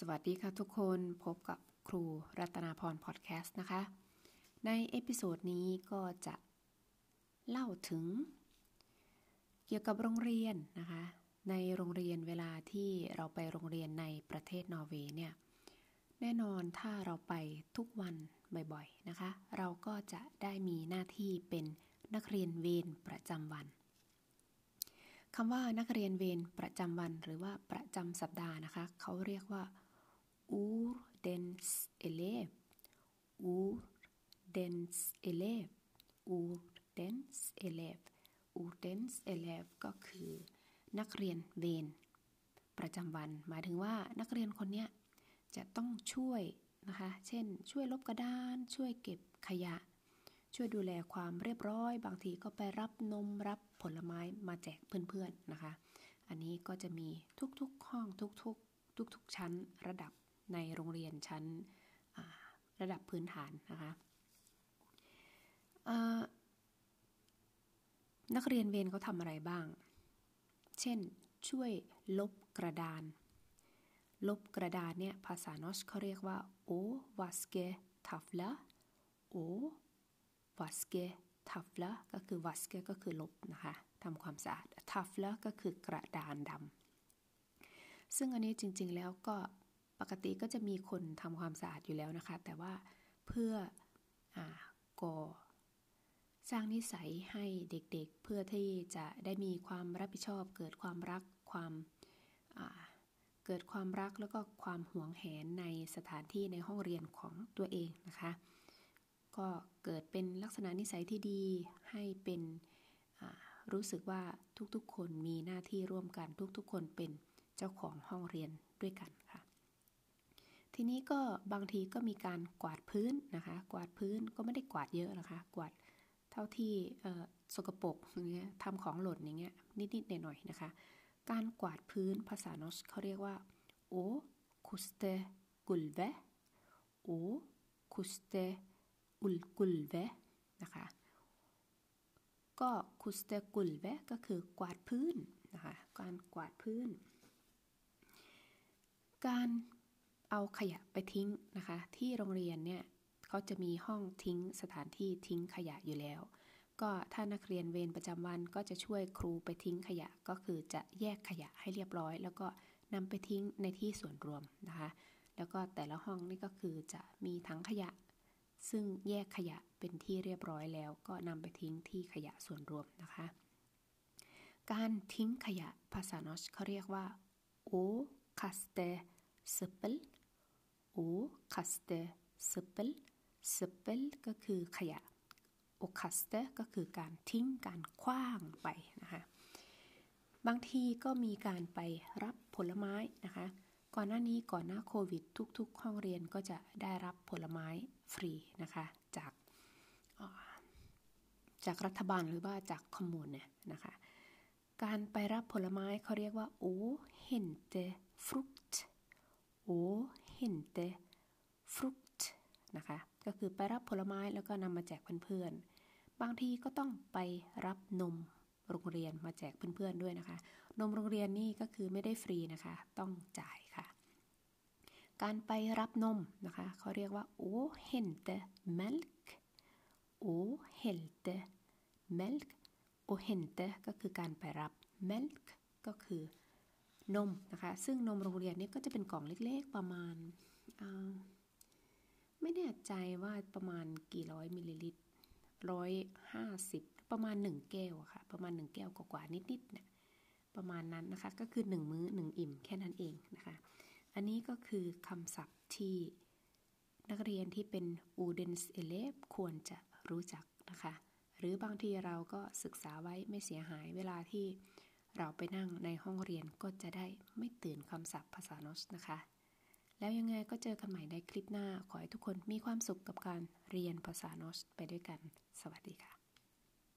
สวัสดีค่ะทุกคนพบกับครูรัตนาพรพอดแคสต์นะคะ ใน episode นี้ก็จะเล่าถึง เกี่ยวกับโรงเรียนนะคะ ในโรงเรียนเวลาที่เราไปโรงเรียนในประเทศนอร์เวย์เนี่ยแน่นอนถ้าเราไปทุกวันบ่อยๆนะคะ เราก็จะได้มีหน้าที่เป็นนักเรียนเวรประจำวันคำว่านักเรียนเวรประจำวันหรือว่าประจำสัปดาห์นะคะ เขาเรียกว่า ordens elev ordens elev ordens elev ordens elev ก็คือนักเรียนเวรประจำวัน หมายถึงว่านักเรียนคนนี้จะต้องช่วยนะคะ เช่น ช่วยลบกระดาน ช่วยเก็บขยะ ช่วยดูแลความเรียบร้อย บางทีก็ไปรับนมรับผลไม้มาแจกเพื่อนๆนะคะ อันนี้ก็จะมีทุกๆห้องทุกๆ ทุกๆชั้นระดับ ในโรงเรียนชั้นระดับพื้นฐานนะคะนักเรียนเวรเขาทำอะไรบ้าง เช่น ช่วยลบกระดาน ลบกระดานเนี่ยภาษานอชเขาเรียกว่าå vaske tavla å vaske tavla ก็คือ vaske ก็คือลบนะคะทำความสะอาด tavla ก็คือกระดานดำซึ่งอันนี้จริงๆแล้วก็ ปกติก็จะมีคนทำความสะอาดอยู่แล้วนะคะ แต่ว่าเพื่อก่อสร้างนิสัยให้เด็กๆเพื่อที่จะได้มีความรับผิดชอบ เกิดความรักความเกิดความรักแล้วก็ความหวงแหนในสถานที่ในห้องเรียนของตัวเองนะคะ ก็เกิดเป็นลักษณะนิสัยที่ดีให้เป็นรู้สึกว่าทุกๆ คนมีหน้าที่ร่วมกันทุกๆ คนเป็นเจ้าของห้องเรียนด้วยกันค่ะ ทีนี้ก็บางทีก็มีการกวาดพื้นนะคะ กวาดพื้นก็ไม่ได้กวาดเยอะนะคะ กวาดเท่าที่สกปรกอย่างเงี้ยทำของหล่นอย่างเงี้ยนิดๆหน่อยๆนะคะ การกวาดพื้นภาษานอสเขาเรียกว่าโอคุสเตกุลเวโอคุสเตอุลกุลเวนะคะก็คุสเตกุลเวก็คือกวาดพื้นนะคะการกวาดพื้น การ เอาขยะไปทิ้งนะคะ ที่โรงเรียนเนี่ยเขาจะมีห้องทิ้งสถานที่ทิ้งขยะอยู่แล้ว ก็ถ้านักเรียนเวรประจำวันก็จะช่วยครูไปทิ้งขยะก็คือจะแยกขยะให้เรียบร้อย แล้วก็นำไปทิ้งในที่ส่วนรวมนะคะ แล้วก็แต่ละห้องนี่ก็คือจะมีถังขยะ ซึ่งแยกขยะเป็นที่เรียบร้อยแล้ว ก็นำไปทิ้งที่ขยะส่วนรวมนะคะ การทิ้งขยะภาษา norsk เขาเรียกว่า å kaste søppel å kasteสเปลสเปลก็คือขยะโอคัสเตก็คือการทิ้งการคว้างไปนะคะบางทีก็มีการไปรับผลไม้นะคะ ก่อนหน้านี้ก่อนหน้าโควิด ทุก ๆ ห้องเรียนก็จะได้รับผลไม้ฟรีนะคะ จากจากรัฐบาลหรือว่าจากคอมมูนเนี่ยนะคะ การไปรับผลไม้เขาเรียกว่าโอเฮนเตfrukt å hente frukt นะคะ ก็ คือไปรับผลไม้แล้วก็นำมาแจกเพื่อนๆ บางทีก็ต้องไปรับนมโรงเรียนมาแจกเพื่อนๆด้วยนะคะ นมโรงเรียนนี่ก็คือไม่ได้ฟรีนะคะ ต้องจ่ายค่ะ การไปรับนมนะคะเขาเรียกว่า å hente melk å hente melk å henteก็คือการไปรับเมลค์ก็คือนมนะคะ ซึ่งนมโรงเรียนนี่ก็จะเป็นกล่องเล็กๆประมาณ ไม่แน่ใจว่าประมาณกี่ร้อยมิลลิลิตรร้อยห้าสิบประมาณหนึ่งแก้วค่ะ ประมาณหนึ่งแก้วกว่าๆนิดๆเนี่ยประมาณนั้นนะคะ ก็คือหนึ่งมื้อหนึ่งอิ่มแค่นั้นเองนะคะ อันนี้ก็คือคำศัพท์ที่นักเรียนที่เป็น Udens e l e v ควรจะรู้จักนะคะ หรือบางทีเราก็ศึกษาไว้ไม่เสียหายเวลาที่เราไปนั่งในห้องเรียนก็จะได้ไม่ตื่นคำศัพท์ภาษาโนสนะคะ แล้วยังไงก็เจอกันใหม่ในคลิปหน้า ขอให้ทุกคนมีความสุขกับการเรียนภาษาโนสไปด้วยกัน สวัสดีค่ะ